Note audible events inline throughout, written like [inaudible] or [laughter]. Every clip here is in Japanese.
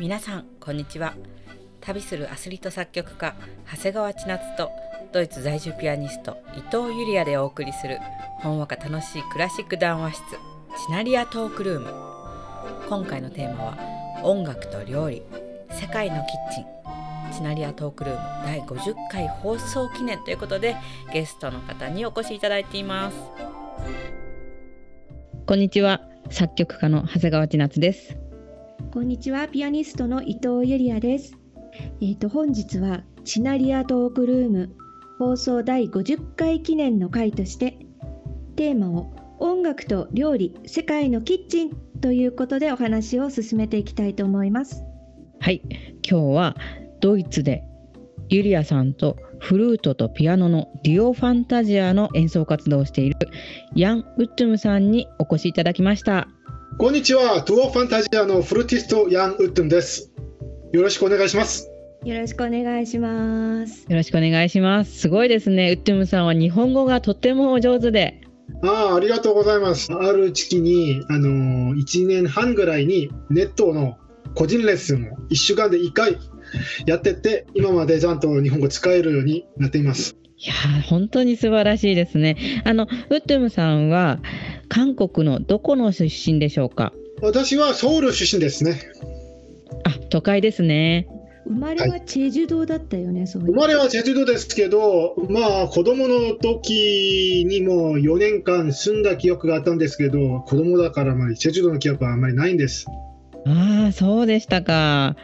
皆さんこんにちは。旅するアスリート作曲家長谷川千夏とドイツ在住ピアニスト伊藤ゆりやでお送りするほんわか楽しいクラシック談話室シナリアトークルーム。今回のテーマは音楽と料理世界のキッチンシナリアトークルーム第50回放送記念ということでゲストの方にお越しいただいています。こんにちは。作曲家の長谷川千夏です。こんにちは。ピアニストの伊藤ゆりやです。えっ、ー、と本日はシナリアトークルーム放送第50回記念の回としてテーマを音楽と料理世界のキッチンということでお話を進めていきたいと思います。はい。今日はドイツでユリアさんとフルートとピアノのデュオファンタジアの演奏活動をしているヤン・ウッドムさんにお越しいただきました。こんにちは。デュオファンタジアのフルーティストヤン・ウッドゥムです。よろしくお願いします。よろしくお願いします。よろしくお願いします。すごいですね。ウッドゥムさんは日本語がとってもお上手で。ああ、ありがとうございます。ある時期に、あのー、1年半ぐらいにネットの個人レッスンを1週間で1回やってて、今までちゃんと日本語使えるようになっています。いや本当に素晴らしいですね。あの、ウッドゥムさんは、韓国のどこの出身でしょうか？私はソウル出身ですね。あ、都会ですね。生まれはチェジュ島だったよね、はい、生まれはチェジュ島ですけど、まあ、子供の時にも4年間住んだ記憶があったんですけど、子供だからあまりチェジュ島の記憶はあまりないんです。ああ、そうでしたか。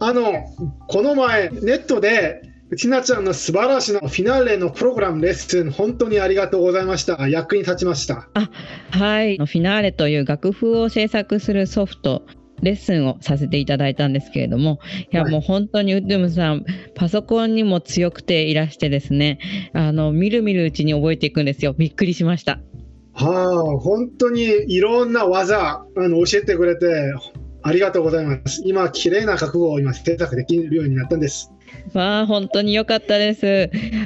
あの、この前、ネットで、ちなちゃんの素晴らしいフィナーレのプログラム、レッスン、本当にありがとうございました。役に立ちました。あはい。フィナーレという楽譜を制作するソフト、レッスンをさせていただいたんですけれども、いや、もう本当にウッドゥムさん、パソコンにも強くていらしてですね、あの、みるみるうちに覚えていくんですよ。びっくりしました。はあ、本当にいろんな技、あの、教えてくれて、ありがとうございます。今、綺麗な覚悟を今、制作できるようになったんです。わあ、本当に良かったです。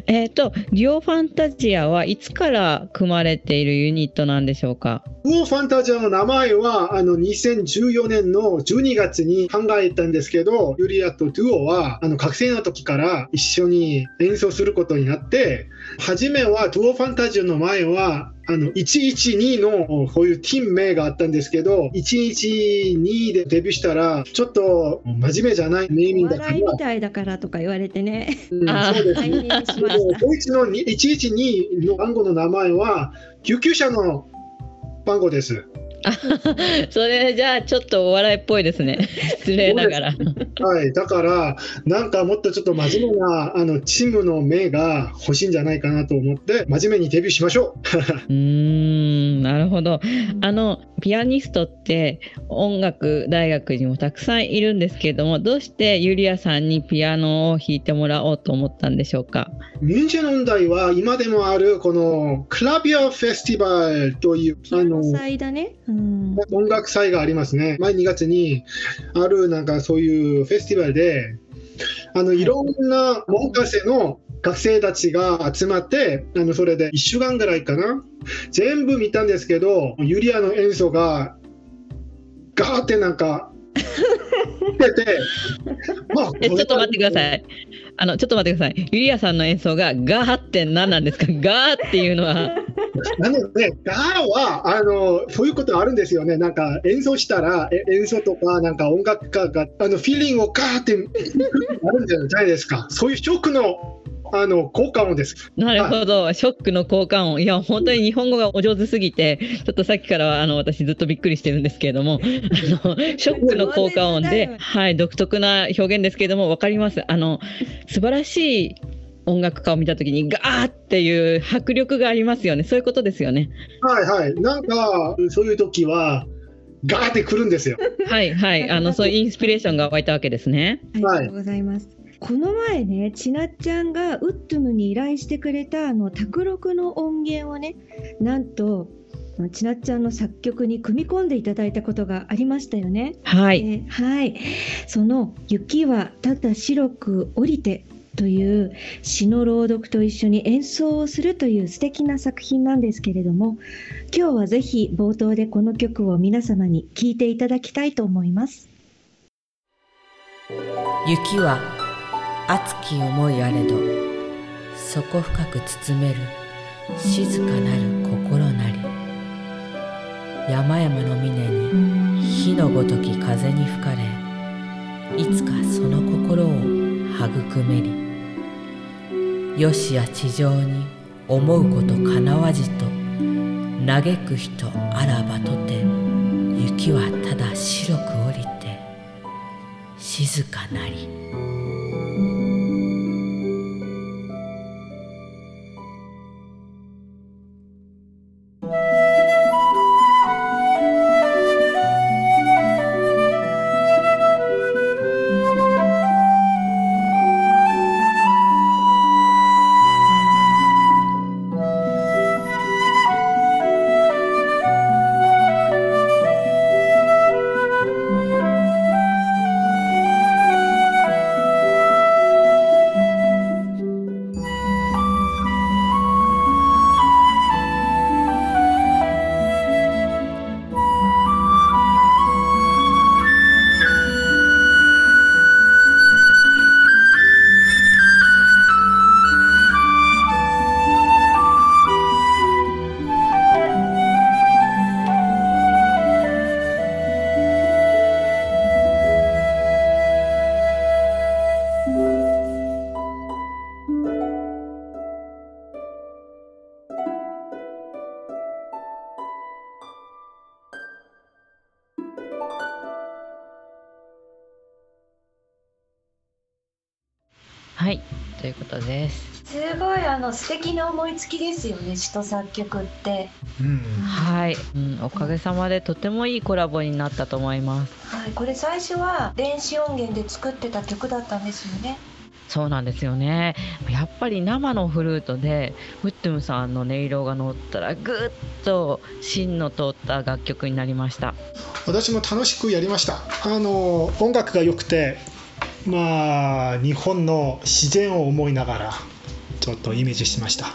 えっ、ー、と、リオファンタジアはいつから組まれているユニットなんでしょうか？デュオファンタジアの名前は、あの、2014年の12月に考えたんですけど、ユリアとデュオは、あの、学生の時から一緒に演奏することになって、初めはデュオファンタジアの前は、あの、112のこういうティーン名があったんですけど、112でデビューしたら、ちょっと真面目じゃないネーミングだから。みたいだからとか言われてね。うん、そうですね。ドイツの112の番号の名前は、救急車の番号です。[laughs] それじゃあちょっとお笑いっぽいですね。[laughs] 失礼ながら。はい、だからなんかもっとちょっと真面目なあのチームの目が欲しいんじゃないかなと思って真面目にデビューしましょう。[laughs] うんなるほど。あのピアニストって音楽大学にもたくさんいるんですけれどもどうしてユリアさんにピアノを弾いてもらおうと思ったんでしょうか？ミュンチェ問題は今でもあるこのクラビアフェスティバルというあの祭だね、うん、音楽祭がありますね前2月にあるなんかそういうフェスティバルであのいろんな文科生の学生たちが集まって、あのそれで1週間ぐらいかな、全部見たんですけど、ユリアの演奏がガーってなんかてて、[laughs] まあ、ちょっと待ってください。あのちょっと待ってください。ユリアさんの演奏がガーって何なんですか？ガーっていうのは。なので、ガーはあのそういうことあるんですよね。なんか演奏したら、演奏とかなんか音楽家があのフィーリングをガーってあるんじゃないですか。そういうショックのあの効果音です。なるほど、ショックの効果音。いや、本当に日本語がお上手すぎて、ちょっとさっきからあの私ずっとびっくりしてるんですけれども、あのショックの効果音で、はい、独特な表現ですけれども、分かります。あの素晴らしい音楽家を見たときにガーっていう迫力がありますよね。そういうことですよね。はいはい。なんかそういう時は。ガーってくるんですよ。はいはい。あのそういうインスピレーションが湧いたわけですね。ありがとうございます。この前ねちなっちゃんがウッドムに依頼してくれたあの卓録の音源をねなんとちなっちゃんの作曲に組み込んでいただいたことがありましたよね。はい、えー、はい、その「雪はただ白く降りて」という詩の朗読と一緒に演奏をするという素敵な作品なんですけれども今日はぜひ冒頭でこの曲を皆様に聴いていただきたいと思います。雪は熱き思いあれど底深く包める静かなる心なり山々の峰に火のごとき風に吹かれいつかその心を育めりよしや地上に思うことかなわじと嘆く人あらばとて雪はただ白く降りて静かなり。素敵な思いつきですよね詩と作曲って、うん。はい、うん、おかげさまでとてもいいコラボになったと思います。はい、これ最初は電子音源で作ってた曲だったんですよね。そうなんですよね。やっぱり生のフルートでウッドゥムさんの音色が乗ったらぐっと芯の通った楽曲になりました。私も楽しくやりました。あの音楽が良くてまあ日本の自然を思いながらちょっとイメージしました。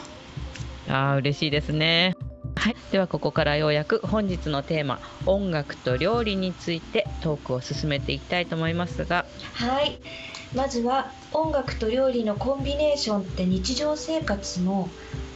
あー嬉しいですね。はい、ではここからようやく本日のテーマ音楽と料理についてトークを進めていきたいと思いますが。はい。まずは音楽と料理のコンビネーションって日常生活の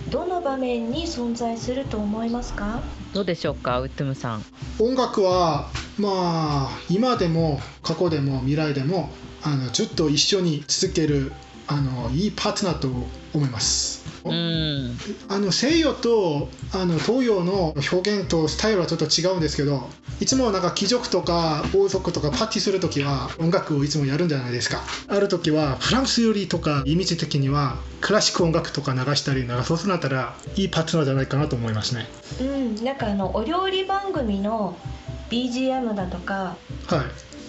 どの場面に存在すると思いますか？どうでしょうかウッドゥムさん。音楽はまあ今でも過去でも未来でもあのずっと一緒に続けるあのいいパートナーと思います。うん。あの西洋とあの東洋の表現とスタイルはちょっと違うんですけどいつもなんか貴族とか王族とかパーティーするときは音楽をいつもやるんじゃないですか。ある時はフランスよりとかイメージ的にはクラシック音楽とか流したりなんかそうするんだったらいいパートナーじゃないかなと思いますね。うん。なんかあのお料理番組の BGM だとかはい。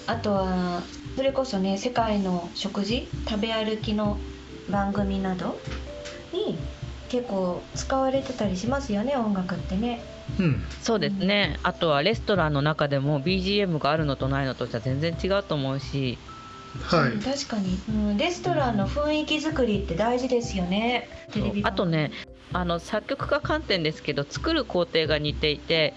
あとはそれこそね世界の食事食べ歩きの番組などに結構使われてたりしますよね音楽ってね。うん。そうですね、あとはレストランの中でも BGM があるのとないのとじゃ全然違うと思うし。はい。うん確かに、うん、レストランの雰囲気作りって大事ですよね。テレビあとねあの作曲家観点ですけど作る工程が似ていて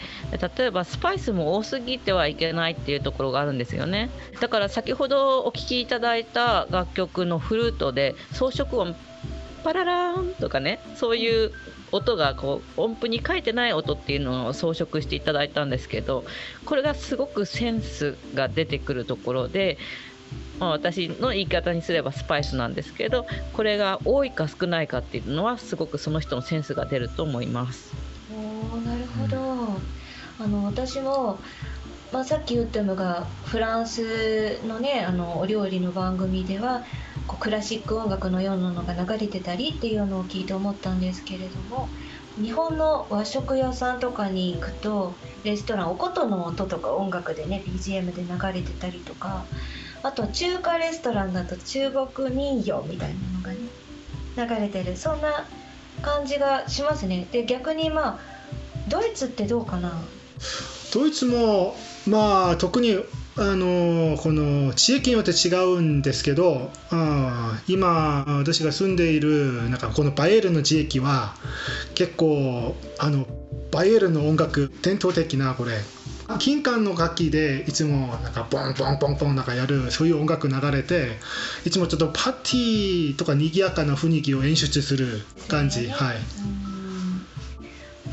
例えばスパイスも多すぎてはいけないっていうところがあるんですよね。だから先ほどお聴きいただいた楽曲のフルートで装飾音パララーンとかねそういう音がこう音符に書いてない音っていうのを装飾していただいたんですけどこれがすごくセンスが出てくるところで、まあ、私の言い方にすればスパイスなんですけどこれが多いか少ないかっていうのはすごくその人のセンスが出ると思います。おなるほど、あの私も、まあ、さっき言ったのがフランスのねあのお料理の番組ではこうクラシック音楽のようなのが流れてたりっていうのを聞いて思ったんですけれども日本の和食屋さんとかに行くとレストランお琴の音とか音楽でね BGM で流れてたりとかあと中華レストランだと中国民謡みたいなのがね流れてる。そんな感じがしますね。で逆にまあドイツってどうかな？ドイツもまあ特にあのこの地域によって違うんですけどあー今私が住んでいるなんかこのバイエルンの地域は結構あのバイエルンの音楽伝統的なこれ。金管の楽器でいつもなんかボンボンボンボンなんかやるそういう音楽流れていつもちょっとパーティーとか賑やかな雰囲気を演出する感じ、はい。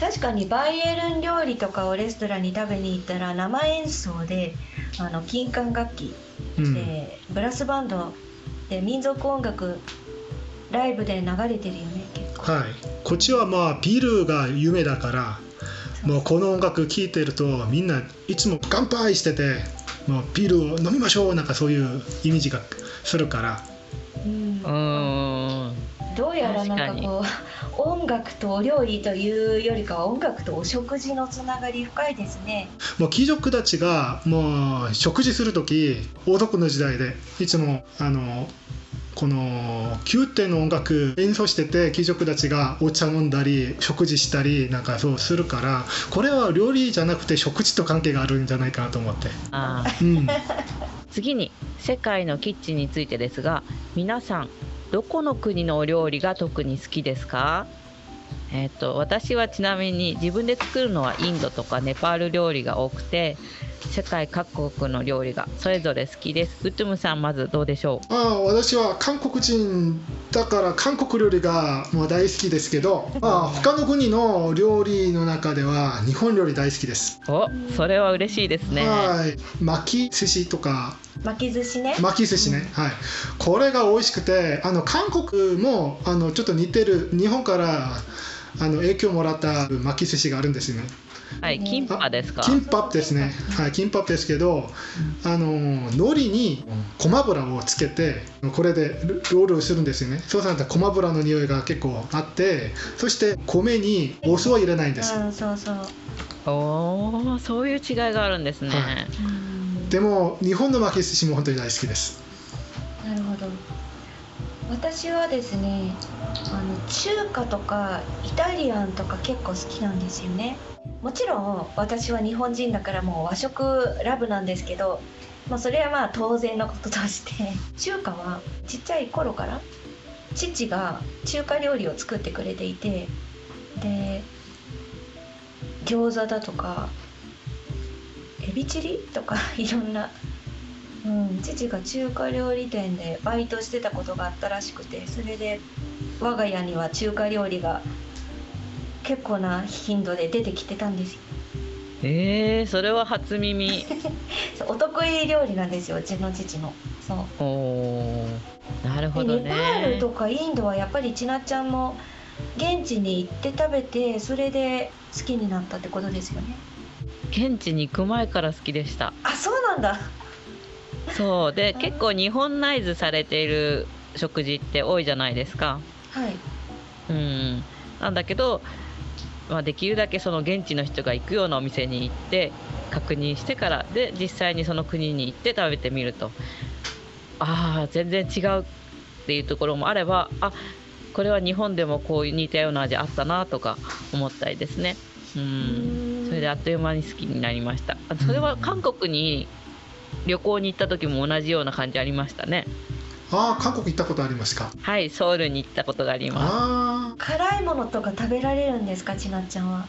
確かにバイエルン料理とかをレストランに食べに行ったら生演奏であの金管楽器うん。で、ブラスバンドで民族音楽ライブで流れてるよね結構。はい、こっちはまあビールが有名だからもうこの音楽聴いてるとみんないつも乾杯しててもうビールを飲みましょうなんかそういうイメージがするから。うん。うーん。どうやらなんかこう音楽とお料理というよりかは音楽とお食事のつながり深いですね。もう貴族たちがもう食事する時王族の時代でいつもあのこの宮廷の音楽演奏してて貴族たちがお茶飲んだり食事したりなんかそうするからこれは料理じゃなくて食事と関係があるんじゃないかなと思って、あー。うん、[laughs] 次に世界のキッチンについてですが皆さんどこの国のお料理が特に好きですか？えっ、と私はちなみに自分で作るのはインドとかネパール料理が多くて世界各国の料理がそれぞれ好きです。ウッドゥムさんまずどうでしょう？ああ私は韓国人だから韓国料理がもう大好きですけど、まあ、他の国の料理の中では日本料理大好きです、おそれは嬉しいですね。はい。巻き寿司とか。巻き寿司ね？巻き寿司ね、はい。これが美味しくてあの韓国もあのちょっと似てる日本からあの影響をもらった巻き寿司があるんですよねはいキンパですか？キンパですね、はい、キンパですけど、あの海苔にごま油をつけてこれでロールをするんですよね。そうするとごま油の匂いが結構あってそして米にお酢を入れないんです、うんそうそう。おーそういう違いがあるんですね、はい。うんでも日本の巻き寿司も本当に大好きです。なるほど私はですねあの中華とかイタリアンとか結構好きなんですよね。もちろん私は日本人だからもう和食ラブなんですけど、まあ、それはまあ当然のこととして中華はちっちゃい頃から父が中華料理を作ってくれていてで餃子だとかエビチリとか [laughs] いろんなうん、父が中華料理店でバイトしてたことがあったらしくてそれで我が家には中華料理が結構な頻度で出てきてたんですよ。えー、それは初耳。[laughs] お得意料理なんですようちの父の。そう。おー。なるほどでネパールねとかインドはやっぱりちなっちゃんも現地に行って食べてそれで好きになったってことですよね。現地に行く前から好きでした。あそうなんだそう。で結構日本ナイズされている食事って多いじゃないですか。はい。うん。なんだけど、まあ、できるだけその現地の人が行くようなお店に行って確認してからで実際にその国に行って食べてみると。ああ全然違うっていうところもあればあこれは日本でもこういう似たような味あったなとか思ったりですね。うん。それであっという間に好きになりました。あそれは韓国に旅行に行った時も同じような感じありましたね。ああ韓国行ったことありますか？はいソウルに行ったことがあります。あ辛いものとか食べられるんですか？ちなっちゃんは。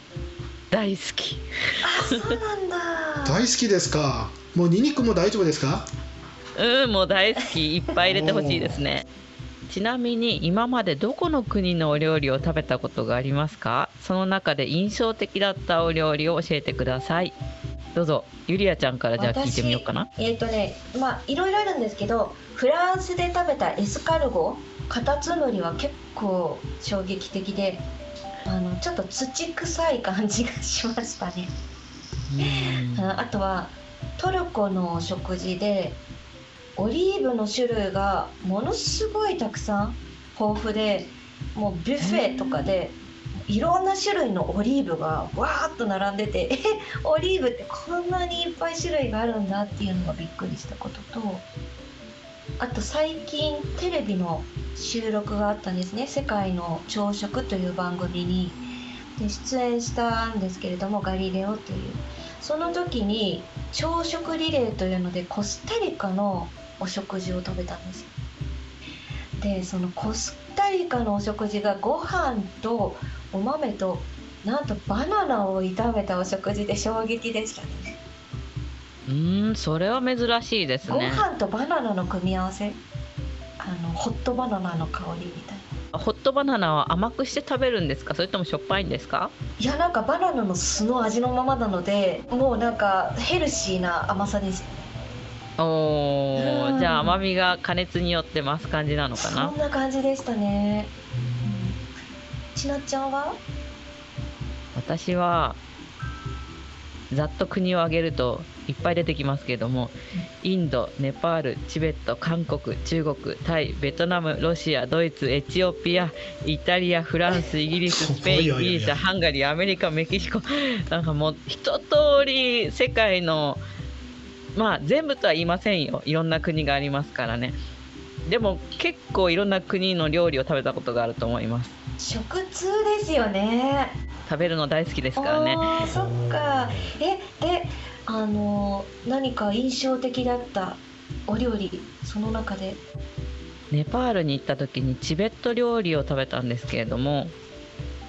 大好き。あそうなんだ。あ [laughs] 大好きですか？もうニンニクも大丈夫ですか？うんもう大好き。いっぱい入れてほしいですね。[laughs] ちなみに今までどこの国のお料理を食べたことがありますか？その中で印象的だったお料理を教えてくださいどうぞ。ゆりあちゃんからじゃあ聞いてみようかな。私えっ、とねまあいろいろあるんですけどフランスで食べたエスカルゴカタツムリは結構衝撃的であのちょっと土臭い感じがしましたね。[laughs] あとはトルコの食事でオリーブの種類がものすごいたくさん豊富でもうビュッフェとかでいろんな種類のオリーブがわーっと並んでてえオリーブってこんなにいっぱい種類があるんだっていうのがびっくりしたこととあと最近テレビの収録があったんですね「世界の朝食」という番組に。で出演したんですけれども「ガリレオ」という。その時に朝食リレーというのでコスタリカのお食事を食べたんですよ。でそのコスタリカのお食事がご飯とお豆となんとバナナを炒めたお食事で衝撃でしたね。うんそれは珍しいですごね飯とバナナの組み合わせ？あのホットバナナの香りみたいな。ホットバナナは甘くして食べるんですか？それともしょっぱいんですか？いやなんかバナナの素の味のままなのでもうなんかヘルシーな甘さですおー、うん。じゃあ甘みが加熱によって増す感じなのかそなんな感じでしたね、うん、ちなっちゃんは？私はざっと国を挙げるといっぱい出てきますけれどもインドネパールチベット韓国中国タイベトナムロシアドイツエチオピアイタリアフランス [laughs] イギリススペインギリシャハンガリーアメリカメキシコ。[laughs] なんかもう一通り世界のまあ全部とは言いませんよ。いろんな国がありますからねでも結構いろんな国の料理を食べたことがあると思います。食通ですよね。食べるの大好きですからね。そっか。えであの何か印象的だったお料理その中で？ネパールに行った時にチベット料理を食べたんですけれども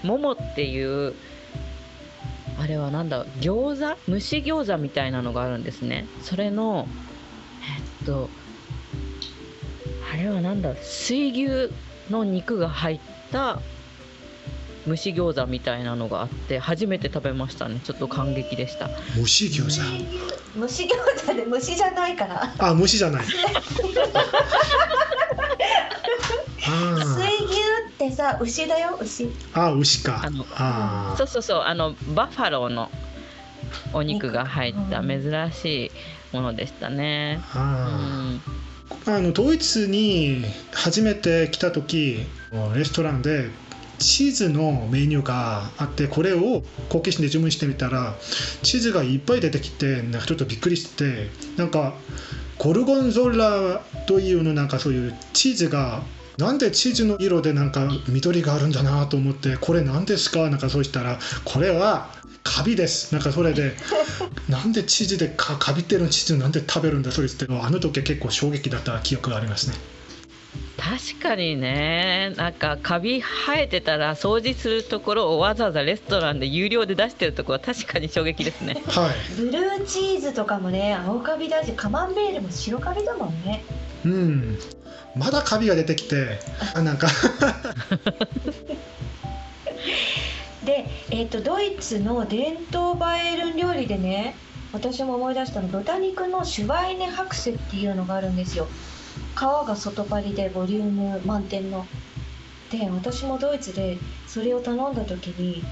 モモっていうあれはなんだ餃子？蒸し餃子みたいなのがあるんですね。それのえっとあれはなんだ水牛の肉が入った蒸し餃子みたいなのがあって初めて食べましたねちょっと感激でした蒸し餃子？蒸し餃子で [laughs] 蒸しじゃないからあ、蒸しじゃない。[laughs] あ水牛ってさ牛だよ牛ーあ、牛かあの。あそうそうそうあのバッファローのお肉が入ったうん珍しいものでしたね。うあん、あのドイツに初めて来た時レストランでチーズのメニューがあってこれを好奇心で注文してみたらチーズがいっぱい出てきてなんかちょっとびっくりしてなんかゴルゴンゾーラというのなんかそういうチーズがなんでチーズの色でなんか緑があるんだなと思ってこれ何ですか？なんかそうしたらこれはカビです。なんかそれで [laughs] なんでチーズでかカビってるチーズなんで食べるんだそれって。あの時は結構衝撃だった記憶がありますね。確かにね。なんかカビ生えてたら掃除するところをわざわざレストランで有料で出してるところは確かに衝撃ですね。はい。ブルーチーズとかもね青カビだしカマンベールも白カビだもんね。うん。まだカビが出てきてあなんか [laughs] で、えー、とドイツの伝統バイエルン料理でね私も思い出したの豚肉のシュバイネハクセっていうのがあるんですよ。皮が外パリでボリューム満点の。で私もドイツでそれを頼んだ時に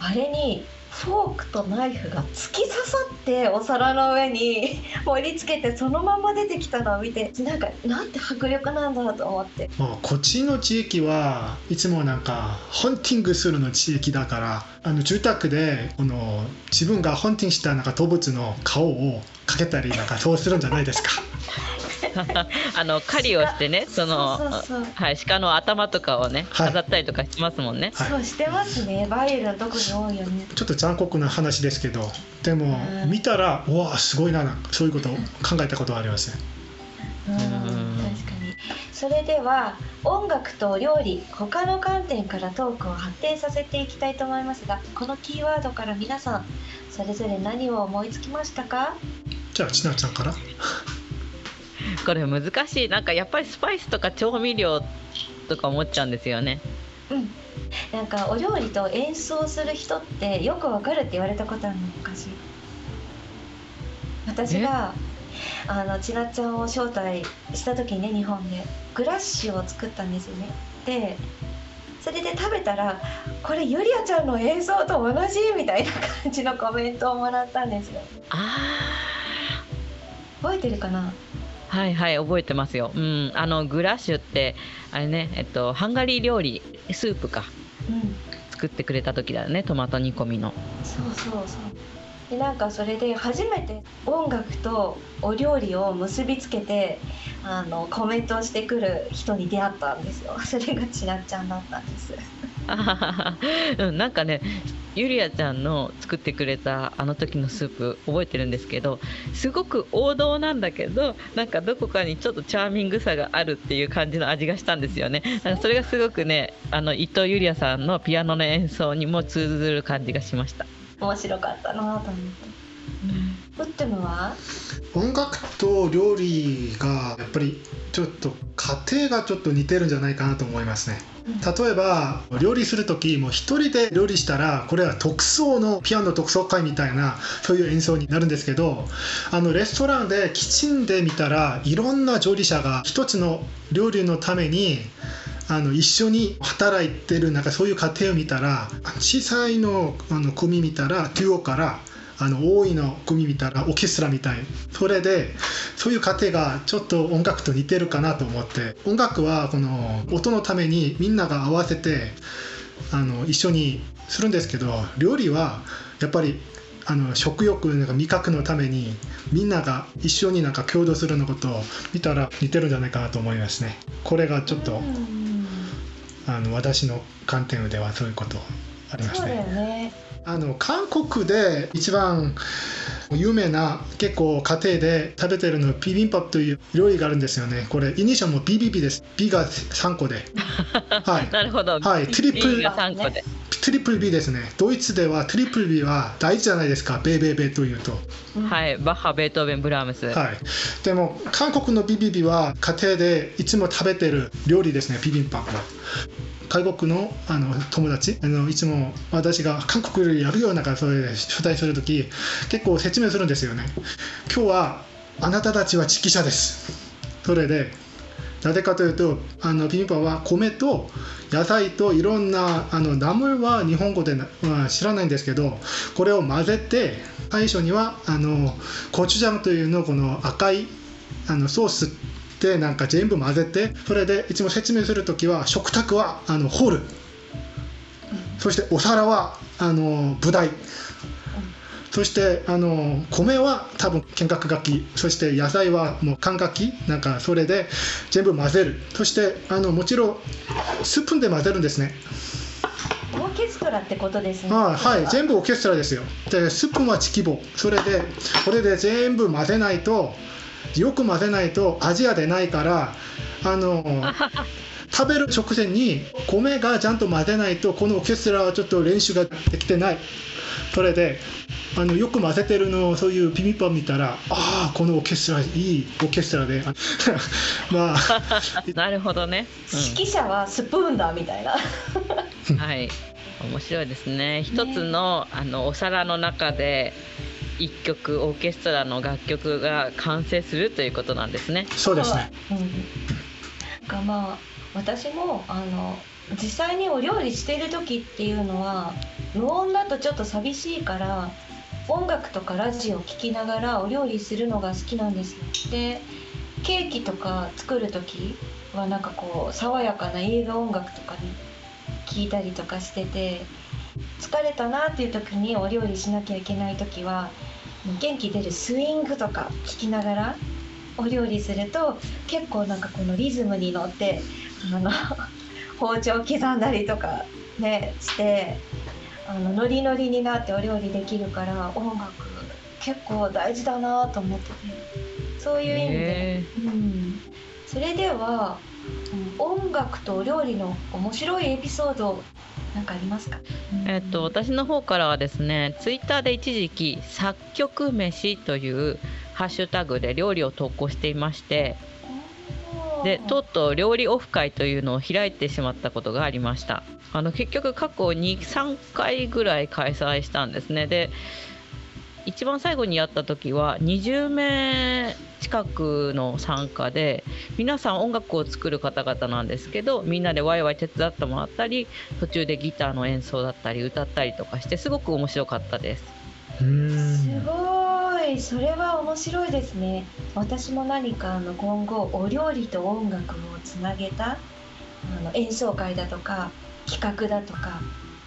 あれにフォークとナイフが突き刺さってお皿の上に [laughs] 盛り付けてそのまま出てきたのを見てなんかなんて迫力なんだと思って。まあこっちの地域はいつもなんかホンティングするの地域だからあの住宅でこの自分がホンティングしたなんか動物の顔をかけたりなんか [laughs] そうするんじゃないですか。[laughs] あの狩りをしてねそのそうそうそう。はい、鹿の頭とかをねはい。飾ったりとかしますもんね。はい。そうしてますね。バイエルン特に多いよね。ちょっと残酷な話ですけどでもうん。見たらうわすごいなそういうことを考えたことはありますね。うん。ん確かに。それでは音楽と料理他の観点からトークを発展させていきたいと思いますがこのキーワードから皆さんそれぞれ何を思いつきましたか？じゃあちなちゃんから [laughs] これ難しい。なんかやっぱりスパイスとか調味料とか思っちゃうんですよね。うん。なんかお料理と演奏する人ってよくわかるって言われたことあるの昔。私があのちなっちゃんを招待した時にね日本で。グラッシュを作ったんですよね。でそれで食べたらこれゆりあちゃんの演奏と同じみたいな感じのコメントをもらったんですよ。あ覚えてるかな？ーはいはい覚えてますよ。うん。あのグラッシュってあれねえっとハンガリー料理スープか。うん。作ってくれた時だよねトマト煮込みの。そうそうそう。でなんかそれで初めて音楽とお料理を結びつけてあのコメントをしてくる人に出会ったんですよ。[laughs] それがちなっちゃんだったんです [laughs] うん、なんかねゆりあちゃんの作ってくれたあの時のスープ覚えてるんですけどすごく王道なんだけどなんかどこかにちょっとチャーミングさがあるっていう感じの味がしたんですよね。なんかそれがすごくねあの伊藤ゆりあさんのピアノの演奏にも通ずる感じがしました。面白かったなと思って。ウッテムは？音楽と料理がやっぱりちょっと家庭がちょっと似てるんじゃないかなと思いますね。例えば料理する時もう一人で料理したらこれは特奏のピアノ独奏会みたいなそういう演奏になるんですけどあのレストランでキッチンで見たらいろんな調理者が一つの料理のためにあの一緒に働いてるなんかそういう家庭を見たら小さいのあの組見たらデュオからあの多いの組見たらオーケストラみたい。それでそういう過程がちょっと音楽と似てるかなと思って。音楽はこの音のためにみんなが合わせてあの一緒にするんですけど料理はやっぱりあの食欲なんか味覚のためにみんなが一緒になんか共同するのことを見たら似てるんじゃないかなと思いますね。これがちょっとあの私の観点ではそういうことありますね。ねあの韓国で一番有名な結構家庭で食べてるのビビンパという料理があるんですよね。これイニシャルも BBB です。B が3個で。[laughs] はい。なるほど。はい。トリプル。が3個で。トリプル B ですね。ドイツではトリプル B は大事じゃないですか。ベーベーベーというと。はい。バッハ、ベートーベン、ブラームス。はい。でも韓国の BBB は家庭でいつも食べてる料理ですね。ビビンパは。外国のあの友達あのいつも私が韓国料理やるようなからそれで招待する時結構説明するんですよね。今日はあなたたちは指揮者です。それでなぜかというとあのビビンパは米と野菜といろんなあのナムは日本語で、まあ、知らないんですけどこれを混ぜて最初にはあのコチュジャンというのこの赤いあのソースてなんか全部混ぜてそれでいつも説明する時は食卓はあのホール。そしてお皿はあの舞台。そしてあの米は多分見学楽器そして野菜はもう管楽器なんかそれで全部混ぜる。そしてあのもちろんスプーンで混ぜるんですね。オーケストラってことですね。はい。全部オーケストラですよ。でスプーンはチキボそれでこれで全部混ぜないとよく混ぜないと味が出ないからあの [laughs] 食べる直前に米がちゃんと混ぜないとこのオーケストラはちょっと練習ができてない。それであのよく混ぜてるのそういうピミパン見たらああこのオーケストラいいオーケストラで。[laughs] まあ。[laughs] なるほどね、うん、指揮者はスプーンだみたいな。はい。面白いですね。一つの,、あのお皿の中で一曲オーケストラの楽曲が完成するということなんですね。そうですね。うん、がまあ私もあの実際にお料理してる時っていうのは無音だとちょっと寂しいから音楽とかラジオを聴きながらお料理するのが好きなんですよ。でケーキとか作る時はなんかこう爽やかな映画音楽とかに聴いたりとかしてて疲れたなっていう時にお料理しなきゃいけない時は元気出るスイングとか聞きながらお料理すると結構なんかこのリズムに乗ってあの [laughs] 包丁刻んだりとかねしてあのノリノリになってお料理できるから音楽結構大事だなと思ってて。そういう意味で、うん、それでは、うん、音楽とお料理の面白いエピソード何かありますか、えっと、私の方からはですねツイッターで一時期「作曲飯」というハッシュタグで料理を投稿していましてでとうとう料理オフ会というのを開いてしまったことがありました。あの結局過去23回ぐらい開催したんですね。で一番最後にやった時は20名近くの参加で皆さん音楽を作る方々なんですけどみんなでワイワイ手伝ってもらったり途中でギターの演奏だったり歌ったりとかしてすごく面白かったです。すごい。それは面白いですね。私も何かあの今後お料理と音楽をつなげたあの演奏会だとか企画だとか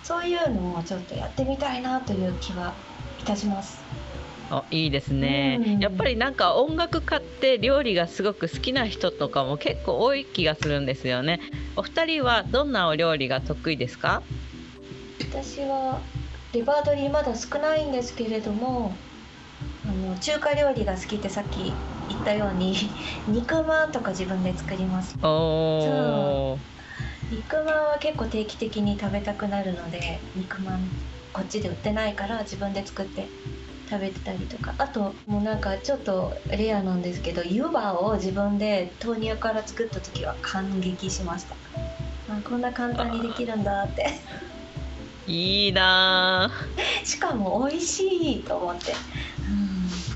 そういうのをちょっとやってみたいなという気はいたします。あいいですね、うん、やっぱりなんか音楽家って料理がすごく好きな人とかも結構多い気がするんですよね。お二人はどんなお料理が得意ですか？私はレパートリーまだ少ないんですけれどもあの中華料理が好きってさっき言ったように [laughs] 肉まんとか自分で作ります。お肉まんは結構定期的に食べたくなるので肉まんこっちで売ってないから自分で作って食べてたりとか。あともうなんかちょっとレアなんですけど湯葉を自分で豆乳から作った時は感激しました。あこんな簡単にできるんだって。いいな [laughs] しかも美味しいと思って、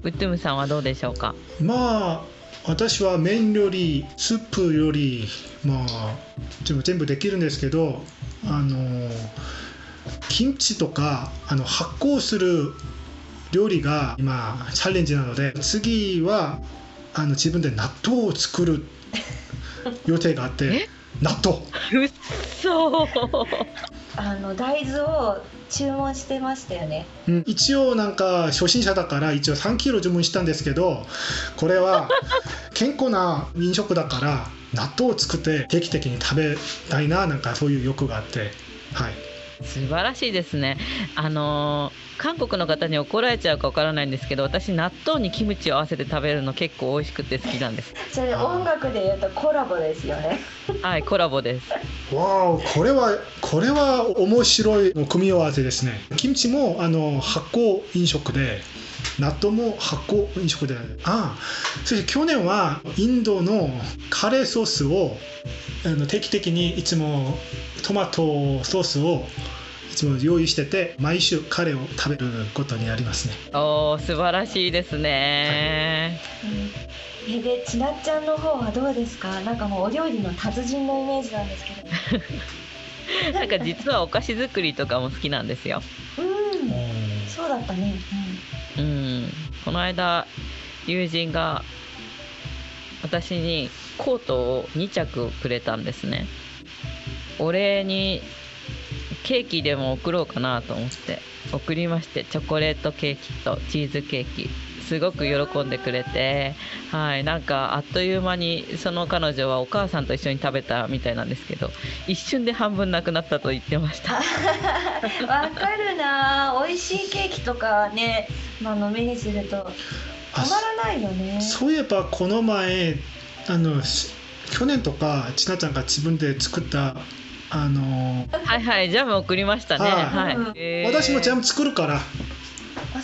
ウッドゥムさんはどうでしょうか？まあ私は麺よりスープよりまあ全部全部できるんですけどあのキムチとかあの発酵する料理が今チャレンジなので次はあの自分で納豆を作る予定があって納豆。うっそあの大豆を注文してましたよね。うん。一応なんか初心者だから一応3キロ注文したんですけどこれは [laughs] 健康な飲食だから納豆を作って定期的に食べたいななんかそういう欲があって。はい素晴らしいですね。あのー韓国の方に怒られちゃうかわからないんですけど私納豆にキムチを合わせて食べるの結構美味しくて好きなんです。それ音楽で言うとコラボですよね。はいコラボです。わおこれはこれは面白い組み合わせですね。キムチもあの発酵飲食で納豆も発酵飲食でああそして去年はインドのカレーソースをあの定期的にいつもトマトソースをいつも用意してて毎週カレーを食べることになりますね。おー素晴らしいですね、うん。えでちなっちゃんの方はどうですか？なんかもうお料理の達人のイメージなんですけど。[laughs] なんか実はお菓子作りとかも好きなんですよ。うん。そうだったね、うんうん。この間友人が私にコートを2着くれたんですね。お礼にケーキでも送ろうかなと思って。送りましてチョコレートケーキとチーズケーキ。すごく喜んでくれてはいなんかあっという間にその彼女はお母さんと一緒に食べたみたいなんですけど一瞬で半分なくなったと言ってました。うん、わかるな。美味しいケーキとかね、まあの目にするとたまらないよね。そういえばこの前あのし去年とかちなちゃんが自分で作ったあのはいはいジャム送りましたね。はい。はい、私もジャム作るから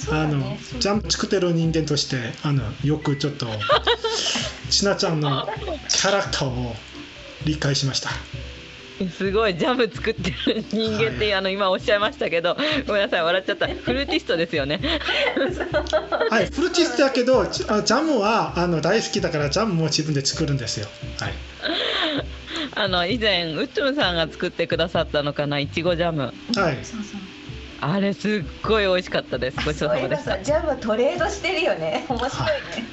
あのジャンプ作ってる人間としてあのよくちょっと [laughs] ちなちゃんのキャラクターを理解しました。すごいジャム作ってる人間って、はい。あの今おっしゃいましたけどごめんなさい笑っちゃった。フルーティストですよね。[laughs] はいフルーティストだけどジあジャムはあの大好きだからジャムも自分で作るんですよ。はい。[laughs] あの以前ウッドゥムさんが作ってくださったのかないちごジャム。はい。そうそうあれすっごい美味しかったです。ごちそうさまでした。さジャムトレードしてるよね。面白いね。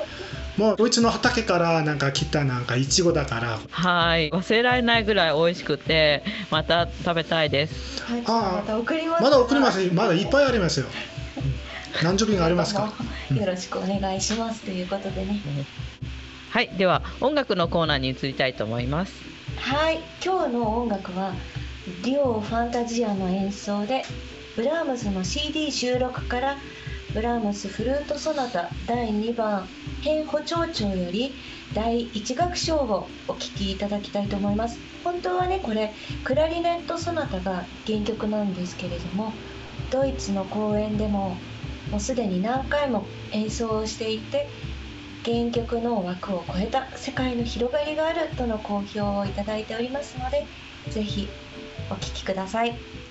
もうドイツの畑からなんか来たなんかいちごだから。はい。忘れられないぐらい美味しくてまた食べたいです。はい。あーまた送りますまだ送りますまだいっぱいありますよ。うん何十瓶ありますか [laughs] よろしくお願いしますということでね。はい。では音楽のコーナーに移りたいと思います。はい。今日の音楽はデュオファンタジアの演奏でブラームスの CD 収録からブラームスフルートソナタ第2番変ホ長調より第1楽章をお聴きいただきたいと思います。本当はねこれクラリネットソナタが原曲なんですけれどもドイツの公演でももうすでに何回も演奏をしていて原曲の枠を超えた世界の広がりがあるとの好評をいただいておりますのでぜひお聴きください「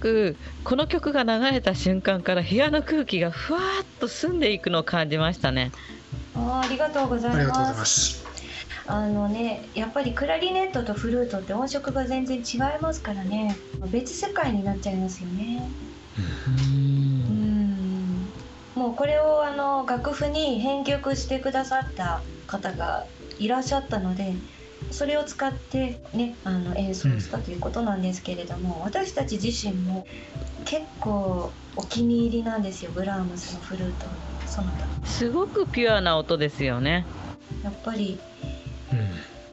くこの曲が流れた瞬間から部屋の空気がふわっと澄んでいくのを感じましたね。あありがとうございます。ありがとうございます。あのね、やっぱりクラリネットとフルートって音色が全然違いますからね、別世界になっちゃいますよね。うん。もうこれをあの楽譜に編曲してくださった方がいらっしゃったので、それを使ってね、あの演奏したということなんですけれども、私たち自身も結構お気に入りなんですよ、ブラームスのフルートソナタ。すごくピュアな音ですよね。やっぱり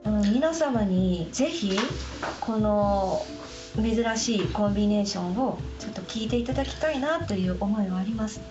うんうん、皆様にぜひこの珍しいコンビネーションをちょっと聞いていただきたいなという思いはあります。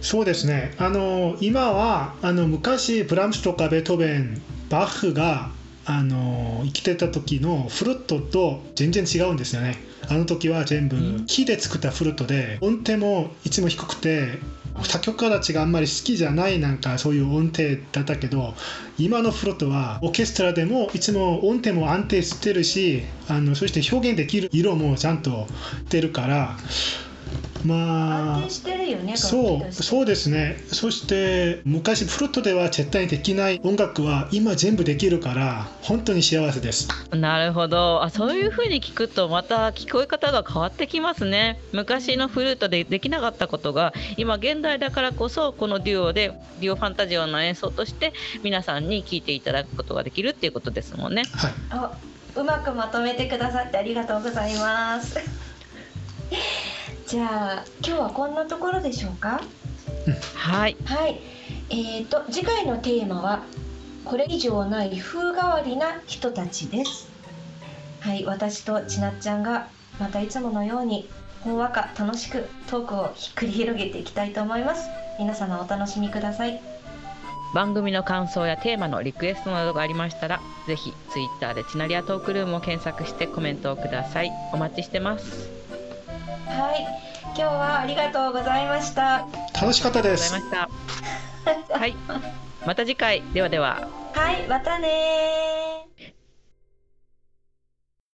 そうですね。あの今はあの昔ブラームスとかベートーベン、バッハがあの生きてた時のフルートと全然違うんですよね。あの時は全部うん木で作ったフルートで音程もいつも低くて作曲家たちがあんまり好きじゃないなんかそういう音程だったけど今のフルートはオーケストラでもいつも音程も安定してるしあのそして表現できる色もちゃんと出るからまあ安定してるよね。そうそうですね。そして昔フルートでは絶対できない音楽は今全部できるから本当に幸せです。なるほど。あそういう風に聞くとまた聞こえ方が変わってきますね。昔のフルートでできなかったことが今現代だからこそこのデュオでデュオファンタジオの演奏として皆さんに聴いていただくことができるっていうことですもんね。はい。あうまくまとめてくださってありがとうございます。じゃあ今日はこんなところでしょうか？はいはい。えー、と次回のテーマはこれ以上ない風変わりな人たちです。はい、私とちなっちゃんがまたいつものようにほんわか楽しくトークをひっくり広げていきたいと思います。皆様お楽しみください。番組の感想やテーマのリクエストなどがありましたらぜひツイッターでチナリアトークルームを検索してコメントをくださいお待ちしてますはい、今日はありがとうございました。楽しかったです。ました。はい。また次回。ではでは。はい、またねー